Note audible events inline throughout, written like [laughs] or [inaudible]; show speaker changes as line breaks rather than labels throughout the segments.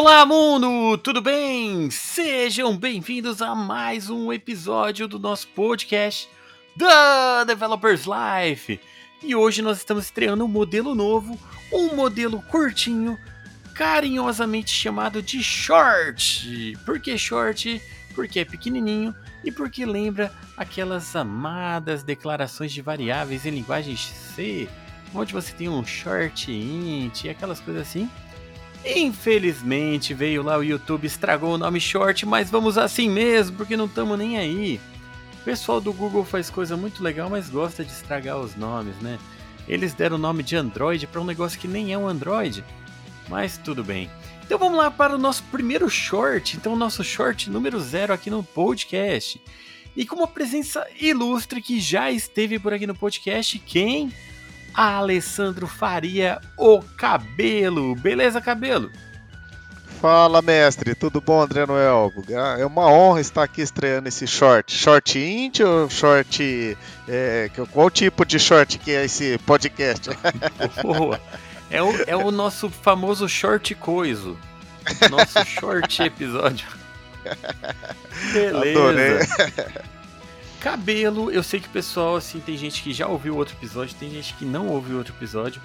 Olá, mundo! Tudo bem? Sejam bem-vindos a mais um episódio do nosso podcast da Developers Life. E hoje nós estamos estreando um modelo novo, um modelo curtinho, carinhosamente chamado de Short. Por que Short? Porque é pequenininho e porque lembra aquelas amadas declarações de variáveis em linguagem C, onde você tem um short int e aquelas coisas assim. Infelizmente veio lá o YouTube, estragou o nome short, mas vamos assim mesmo, porque não estamos nem aí. O pessoal do Google faz coisa muito legal, mas gosta de estragar os nomes, né? Eles deram o nome de Android para um negócio que nem é um Android. Mas tudo bem. Então vamos lá para o nosso primeiro short. Então, o nosso short número zero aqui no podcast. E com uma presença ilustre que já esteve por aqui no podcast, quem? Alessandro Faria, o Cabelo. Beleza, Cabelo?
Fala, mestre. Tudo bom, André Noel? É uma honra estar aqui estreando esse short. Short indie ou short... É, qual tipo de short que é esse podcast? [laughs]
Boa. É o, é o nosso famoso short coiso. Nosso short episódio. [laughs] Beleza. Adorei. Cabelo, eu sei que o pessoal, assim, tem gente que já ouviu outro episódio, tem gente que não ouviu outro episódio.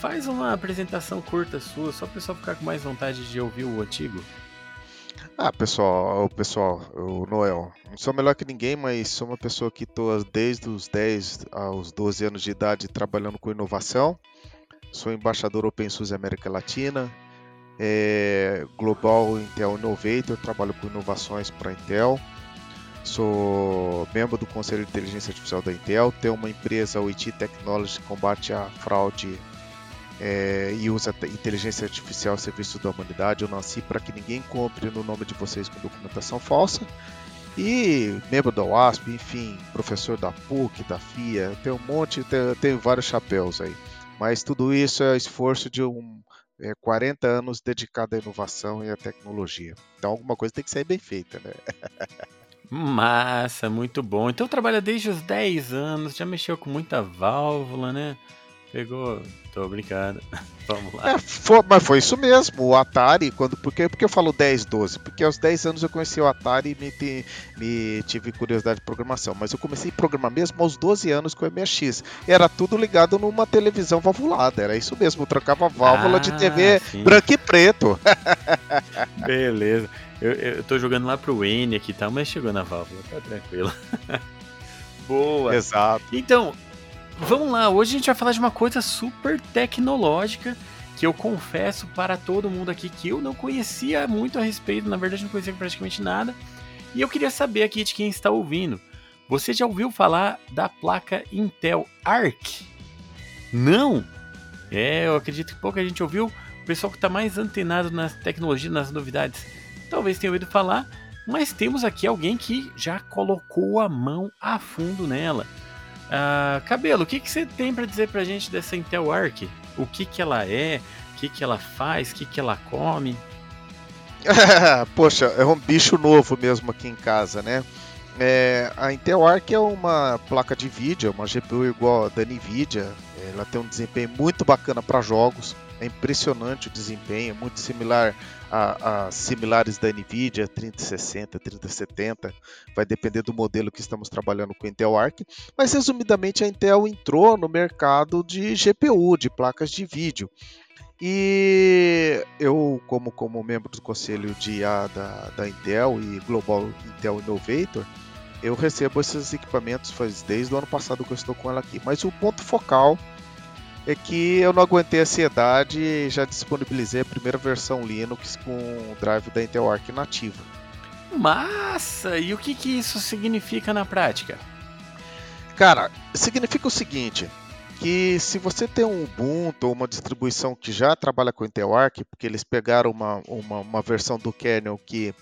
Faz uma apresentação curta sua, só o pessoal ficar com mais vontade de ouvir o antigo.
Ah, pessoal, o pessoal, o Noel, não sou melhor que ninguém, mas sou uma pessoa que estou desde os 10 aos 12 anos de idade trabalhando com inovação. Sou embaixador OpenSUSE América Latina, é, Global Intel Innovator, trabalho com inovações para Intel. Sou membro do Conselho de Inteligência Artificial da Intel, tenho uma empresa, o IT Technology, que combate a fraude é, e usa inteligência artificial a serviço da humanidade. Eu nasci para que ninguém compre no nome de vocês com documentação falsa. E membro da UASP, enfim, professor da PUC, da FIA, tem um monte, tenho vários chapéus aí. Mas tudo isso é esforço de um é, 40 anos dedicado à inovação e à tecnologia. Então alguma coisa tem que ser bem feita, né? [laughs]
Massa, muito bom. Então trabalha desde os 10 anos, já mexeu com muita válvula, né? Pegou. Tô brincando. [laughs] Vamos lá.
É, foi, mas foi isso mesmo. O Atari, quando. Por que, por que eu falo 10, 12? Porque aos 10 anos eu conheci o Atari e me, te, me tive curiosidade de programação. Mas eu comecei a programar mesmo aos 12 anos com o MX. Era tudo ligado numa televisão valvulada. Era isso mesmo. Eu trocava válvula ah, de TV sim. branco e preto. [laughs]
Beleza. Eu, eu tô jogando lá pro N aqui, tá? Mas chegou na válvula, tá tranquilo. [laughs] Boa.
Exato.
Então, vamos lá. Hoje a gente vai falar de uma coisa super tecnológica que eu confesso para todo mundo aqui que eu não conhecia muito a respeito, na verdade não conhecia praticamente nada. E eu queria saber aqui de quem está ouvindo. Você já ouviu falar da placa Intel Arc? Não? É, eu acredito que pouca gente ouviu. O pessoal que está mais antenado nas tecnologias, nas novidades, talvez tenha ouvido falar, mas temos aqui alguém que já colocou a mão a fundo nela. Ah, Cabelo, o que, que você tem para dizer para a gente dessa Intel Arc? O que, que ela é? O que, que ela faz? O que, que ela come? [laughs]
Poxa, é um bicho novo mesmo aqui em casa, né? É, a Intel Arc é uma placa de vídeo, uma GPU igual a da Nvidia. Ela tem um desempenho muito bacana para jogos. É impressionante o desempenho, é muito similar a, a, similares da Nvidia, 3060, 3070, vai depender do modelo que estamos trabalhando com Intel Arc, mas resumidamente a Intel entrou no mercado de GPU, de placas de vídeo. E eu, como, como membro do conselho de IA da, da Intel e Global Intel Innovator, eu recebo esses equipamentos faz desde o ano passado que eu estou com ela aqui. Mas o ponto focal é que eu não aguentei a ansiedade e já disponibilizei a primeira versão Linux com o drive da Intel Arc nativa.
Massa! E o que, que isso significa na prática?
Cara, significa o seguinte, que se você tem um Ubuntu ou uma distribuição que já trabalha com Intel Arc, porque eles pegaram uma, uma, uma versão do kernel que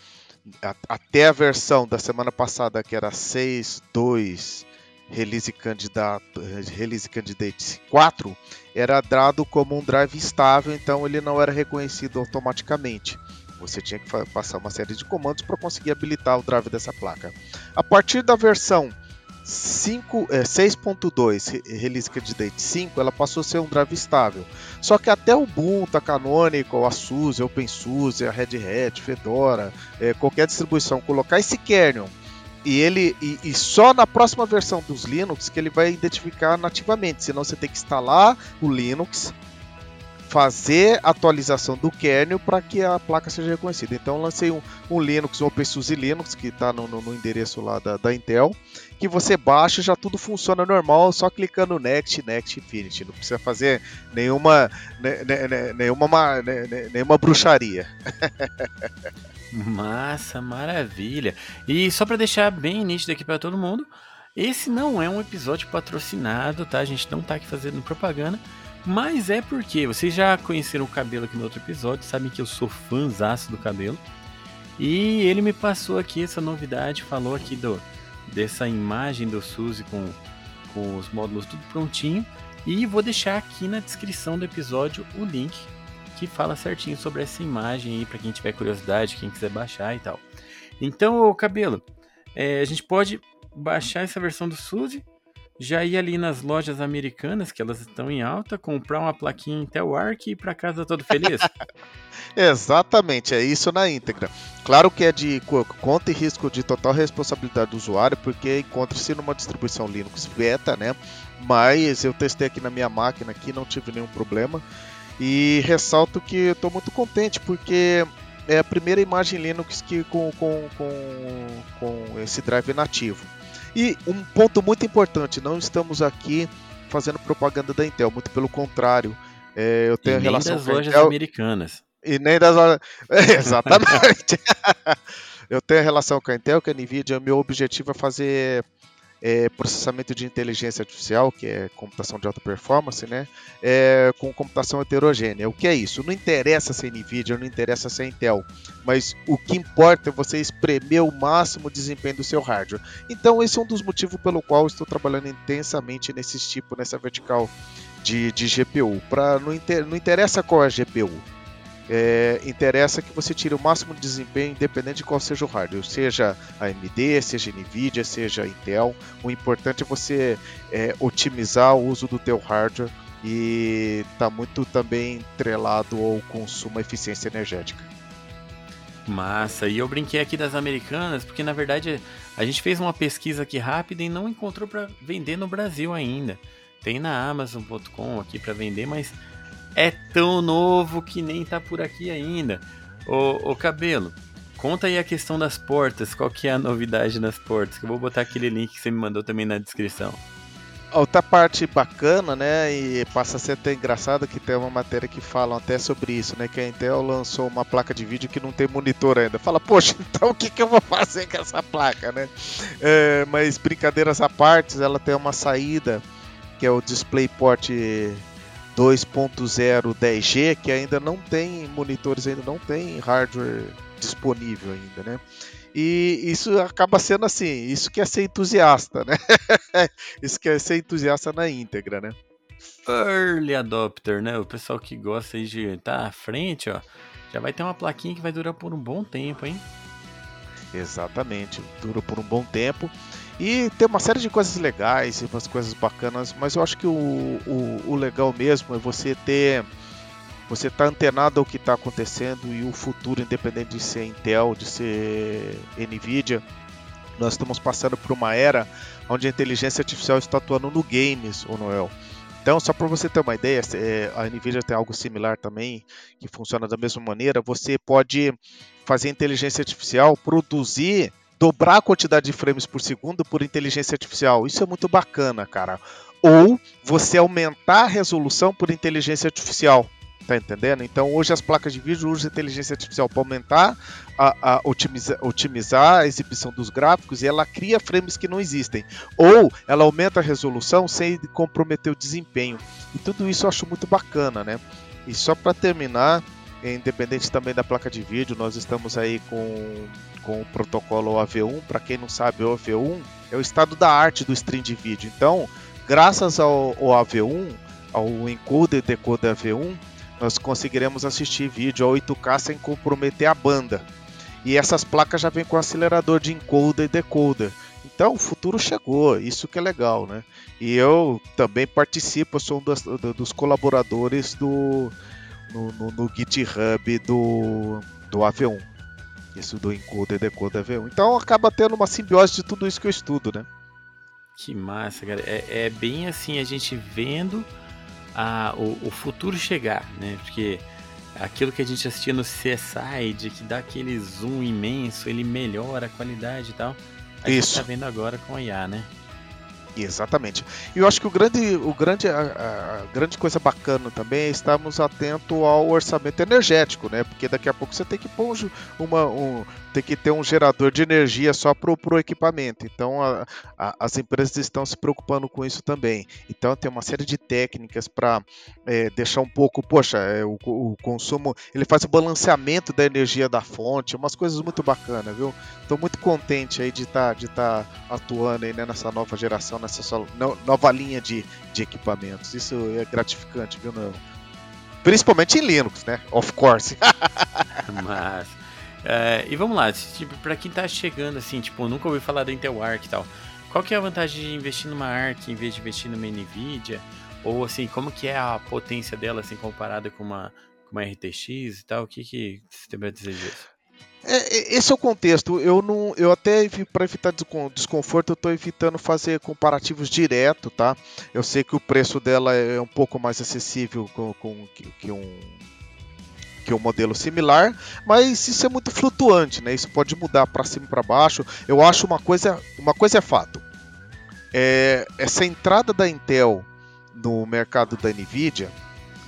até a versão da semana passada, que era 6.2 release candidato, release candidate 4 era dado como um drive estável, então ele não era reconhecido automaticamente. Você tinha que passar uma série de comandos para conseguir habilitar o drive dessa placa. A partir da versão 5, é, 6.2 Release Candidate 5, ela passou a ser um drive estável. Só que até o Ubuntu, a Canonical, a SUSE, a OpenSUSE, a Red Hat, Fedora, é, qualquer distribuição, colocar esse kernel e ele e, e, só na próxima versão dos Linux que ele vai identificar nativamente, senão você tem que instalar o Linux, fazer atualização do kernel para que a placa seja reconhecida. Então lancei um, um Linux, um OpenSUSE Linux, que está no, no, no, endereço lá da, da, Intel, que você baixa já tudo funciona normal, só clicando Next, Next, Infinity. Não precisa fazer nenhuma, ne, ne, ne, nenhuma, nenhuma bruxaria.
Massa, maravilha. E só para deixar bem nítido aqui para todo mundo, esse não é um episódio patrocinado, tá? A gente não tá aqui fazendo propaganda. Mas é porque vocês já conheceram o cabelo aqui no outro episódio, sabem que eu sou fãzaço do cabelo. E ele me passou aqui essa novidade, falou aqui do dessa imagem do Suzy com, com os módulos tudo prontinho. E vou deixar aqui na descrição do episódio o link que fala certinho sobre essa imagem aí para quem tiver curiosidade, quem quiser baixar e tal. Então, o cabelo, é, a gente pode baixar essa versão do Suzy já ir ali nas lojas americanas, que elas estão em alta, comprar uma plaquinha Intel Arc e ir para casa todo feliz? [laughs]
Exatamente, é isso na íntegra. Claro que é de conta e risco de total responsabilidade do usuário, porque encontra-se numa distribuição Linux beta, né? Mas eu testei aqui na minha máquina aqui, não tive nenhum problema. E ressalto que estou muito contente, porque é a primeira imagem Linux que com, com, com, com esse drive nativo. E um ponto muito importante, não estamos aqui fazendo propaganda da Intel, muito pelo contrário. É, eu tenho
e nem
relação
das lojas Intel, americanas.
E nem das lojas. [laughs] É, exatamente. [laughs] eu tenho relação com a Intel, com a Nvidia. Meu objetivo é fazer é, processamento de inteligência artificial, que é computação de alta performance, né? É, com computação heterogênea. O que é isso? Não interessa se é NVIDIA, não interessa se é Intel, mas o que importa é você espremer o máximo desempenho do seu hardware. Então, esse é um dos motivos pelo qual estou trabalhando intensamente nesse tipo, nessa vertical de, de GPU. Pra, não, inter, não interessa qual é a GPU, é, interessa que você tire o máximo de desempenho, independente de qual seja o hardware, seja AMD, seja Nvidia, seja Intel. O importante é você é, otimizar o uso do teu hardware e está muito também entrelado ao consumo, à eficiência energética.
Massa, e eu brinquei aqui das americanas, porque na verdade a gente fez uma pesquisa aqui rápida e não encontrou para vender no Brasil ainda. Tem na Amazon.com aqui para vender, mas é tão novo que nem tá por aqui ainda. Ô, ô Cabelo, conta aí a questão das portas, qual que é a novidade nas portas? Que eu vou botar aquele link que você me mandou também na descrição.
Outra parte bacana, né, e passa a ser até engraçado que tem uma matéria que fala até sobre isso, né, que a Intel lançou uma placa de vídeo que não tem monitor ainda. Fala, poxa, [laughs] então o que, que eu vou fazer com essa placa, né? É, mas brincadeiras à parte, ela tem uma saída que é o DisplayPort 2.0 10G que ainda não tem monitores, ainda não tem hardware disponível ainda, né? E isso acaba sendo assim, isso que é ser entusiasta, né? [laughs] isso que é ser entusiasta na íntegra, né?
Early adopter, né? O pessoal que gosta de estar tá à frente, ó, já vai ter uma plaquinha que vai durar por um bom tempo, hein?
Exatamente, dura por um bom tempo. E tem uma série de coisas legais e umas coisas bacanas, mas eu acho que o, o, o legal mesmo é você ter. Você tá antenado ao que está acontecendo e o futuro, independente de ser Intel, de ser Nvidia. Nós estamos passando por uma era onde a inteligência artificial está atuando no games, o Noel. Então, só para você ter uma ideia, é, a Nvidia tem algo similar também, que funciona da mesma maneira. Você pode fazer inteligência artificial produzir dobrar a quantidade de frames por segundo por inteligência artificial. Isso é muito bacana, cara. Ou você aumentar a resolução por inteligência artificial. Tá entendendo? Então hoje as placas de vídeo usam inteligência artificial para aumentar, a, a otimizar, otimizar a exibição dos gráficos e ela cria frames que não existem. Ou ela aumenta a resolução sem comprometer o desempenho. E tudo isso eu acho muito bacana, né? E só para terminar, independente também da placa de vídeo, nós estamos aí com, com o protocolo AV1. Para quem não sabe, o AV1 é o estado da arte do stream de vídeo. Então, graças ao, ao AV1, ao encoder e decoder AV1, nós conseguiremos assistir vídeo a 8K sem comprometer a banda. E essas placas já vêm com acelerador de encoder e decoder. Então o futuro chegou, isso que é legal, né? E eu também participo, sou um dos, dos colaboradores do no, no, no, GitHub do, do AV1. Isso do encoder e decoder AV1. Então acaba tendo uma simbiose de tudo isso que eu estudo, né?
Que massa, cara. É, é bem assim a gente vendo a, o, o futuro chegar, né? Porque aquilo que a gente assistia no CSI, de que dá aquele zoom imenso, ele melhora a qualidade e tal. A Isso. gente tá vendo agora com a IA, né?
Exatamente. E eu acho que o grande, o grande, a, a, grande coisa bacana também é estarmos atentos ao orçamento energético, né? Porque daqui a pouco você tem que pôr uma, um, tem que ter um gerador de energia só para o equipamento. Então a, a, as empresas estão se preocupando com isso também. Então tem uma série de técnicas para é, deixar um pouco, poxa, é, o, o, consumo, ele faz o balanceamento da energia da fonte, umas coisas muito bacanas, viu? Estou muito contente aí de estar tá, de tá atuando aí né, nessa nova geração, nessa nova linha de, de equipamentos. Isso é gratificante, viu, não? Principalmente em Linux, né? Of course. [laughs]
Mas é, e vamos lá, tipo, para quem tá chegando assim, tipo, nunca ouvi falar da Intel Arc e tal. Qual que é a vantagem de investir numa Arc em vez de investir numa Nvidia? Ou assim, como que é a potência dela assim comparada com uma, com uma RTX e tal? O que que você tem para dizer disso?
É, é, esse é o contexto. Eu não, eu até para evitar desconforto, eu estou evitando fazer comparativos direto, tá? Eu sei que o preço dela é um pouco mais acessível com, com que, que um que um modelo similar, mas isso é muito flutuante, né? Isso pode mudar para cima e para baixo. Eu acho uma coisa, uma coisa é fato. É, essa entrada da Intel no mercado da Nvidia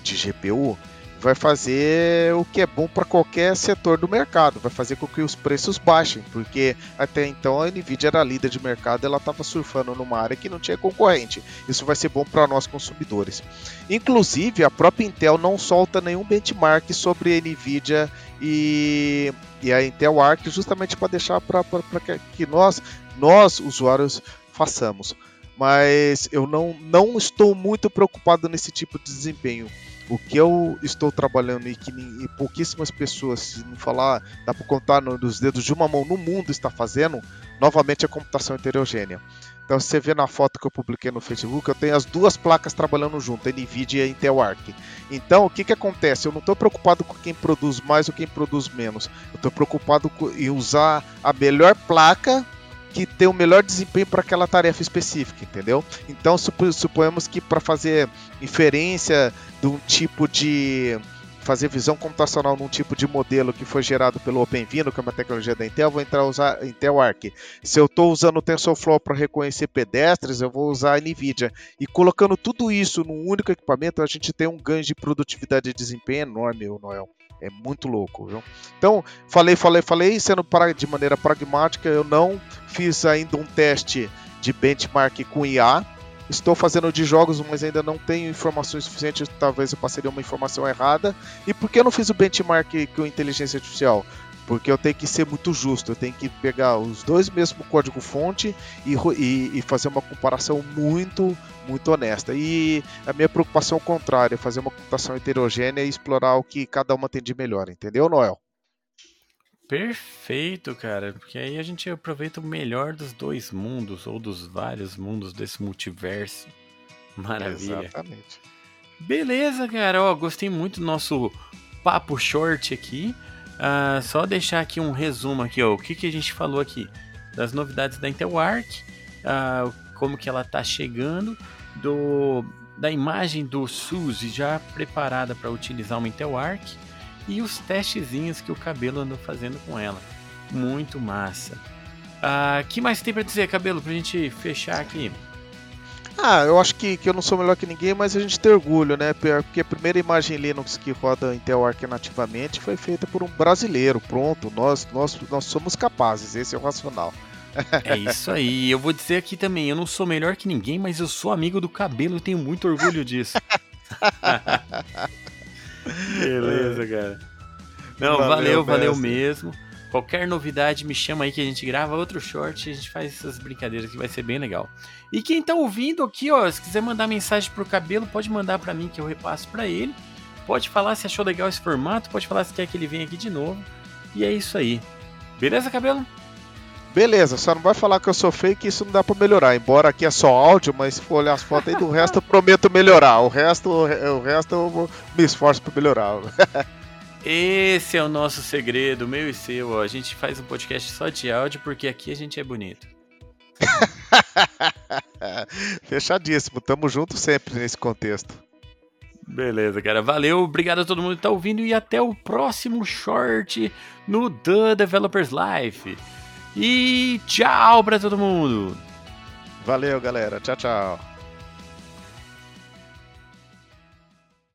de GPU vai fazer o que é bom para qualquer setor do mercado, vai fazer com que os preços baixem, porque até então a Nvidia era líder de mercado, ela estava surfando numa área que não tinha concorrente. Isso vai ser bom para nós consumidores. Inclusive, a própria Intel não solta nenhum benchmark sobre a Nvidia e, e a Intel Arc, justamente para deixar para que nós, nós usuários, façamos. Mas eu não, não estou muito preocupado nesse tipo de desempenho o que eu estou trabalhando e que e pouquíssimas pessoas, se não falar, dá para contar nos dedos de uma mão no mundo está fazendo, novamente a computação heterogênea. Então, você vê na foto que eu publiquei no Facebook, eu tenho as duas placas trabalhando junto, NVIDIA e Intel Arc. Então, o que, que acontece? Eu não estou preocupado com quem produz mais ou quem produz menos. Eu estou preocupado em usar a melhor placa que tem o melhor desempenho para aquela tarefa específica, entendeu? Então, suponhamos que para fazer inferência de um tipo de fazer visão computacional num tipo de modelo que foi gerado pelo OpenVINO, que é uma tecnologia da Intel, vou entrar usar Intel Arc. Se eu estou usando o TensorFlow para reconhecer pedestres, eu vou usar a NVIDIA. E colocando tudo isso num único equipamento, a gente tem um ganho de produtividade e desempenho enorme, Noel. É muito louco, viu? Então, falei, falei, falei, sendo de maneira pragmática, eu não fiz ainda um teste de benchmark com IA. Estou fazendo de jogos, mas ainda não tenho informações suficientes, talvez eu passaria uma informação errada. E por que eu não fiz o benchmark com inteligência artificial? porque eu tenho que ser muito justo, eu tenho que pegar os dois mesmo código fonte e, e, e, fazer uma comparação muito, muito honesta. E a minha preocupação é o contrário, fazer uma computação heterogênea e explorar o que cada uma tem de melhor, entendeu, Noel?
Perfeito, cara, porque aí a gente aproveita o melhor dos dois mundos, ou dos vários mundos desse multiverso. Maravilha.
Exatamente.
Beleza, cara, ó, gostei muito do nosso papo short aqui. Uh, só deixar aqui um resumo aqui, ó, o que, que a gente falou aqui das novidades da Intel Arc, uh, como que ela está chegando, do, da imagem do SUSE já preparada para utilizar uma Intel Arc e os testezinhos que o cabelo andou fazendo com ela. Muito massa. O ah, que mais tem para dizer, cabelo, para a gente fechar aqui?
Ah, eu acho que, que eu não sou melhor que ninguém, mas a gente tem orgulho, né? Porque a primeira imagem Linux que roda Intel Arc nativamente foi feita por um brasileiro. Pronto, nós, nós, nós somos capazes, esse é o racional.
É isso aí. Eu vou dizer aqui também, eu não sou melhor que ninguém, mas eu sou amigo do cabelo e tenho muito orgulho disso. [laughs] Beleza, cara. Não, valeu, valeu, valeu mesmo. Qualquer novidade, me chama aí que a gente grava outro short e a gente faz essas brincadeiras que vai ser bem legal. E quem tá ouvindo aqui, ó, se quiser mandar mensagem pro cabelo, pode mandar para mim que eu repasso para ele. Pode falar se achou legal esse formato, pode falar se quer que ele venha aqui de novo. E é isso aí. Beleza, cabelo?
Beleza, só não vai falar que eu sou feio que isso não dá pra melhorar. Embora aqui é só áudio, mas se for olhar as fotos aí do [laughs] resto, eu prometo melhorar. O resto, o resto eu me esforço pra melhorar. [laughs]
Esse é o nosso segredo, meu e seu. Ó. A gente faz um podcast só de áudio porque aqui a gente é bonito. [laughs]
Fechadíssimo, tamo junto sempre nesse contexto.
Beleza, cara. Valeu, obrigado a todo mundo que tá ouvindo e até o próximo short no The Developers Life. E tchau pra todo mundo.
Valeu, galera. Tchau, tchau.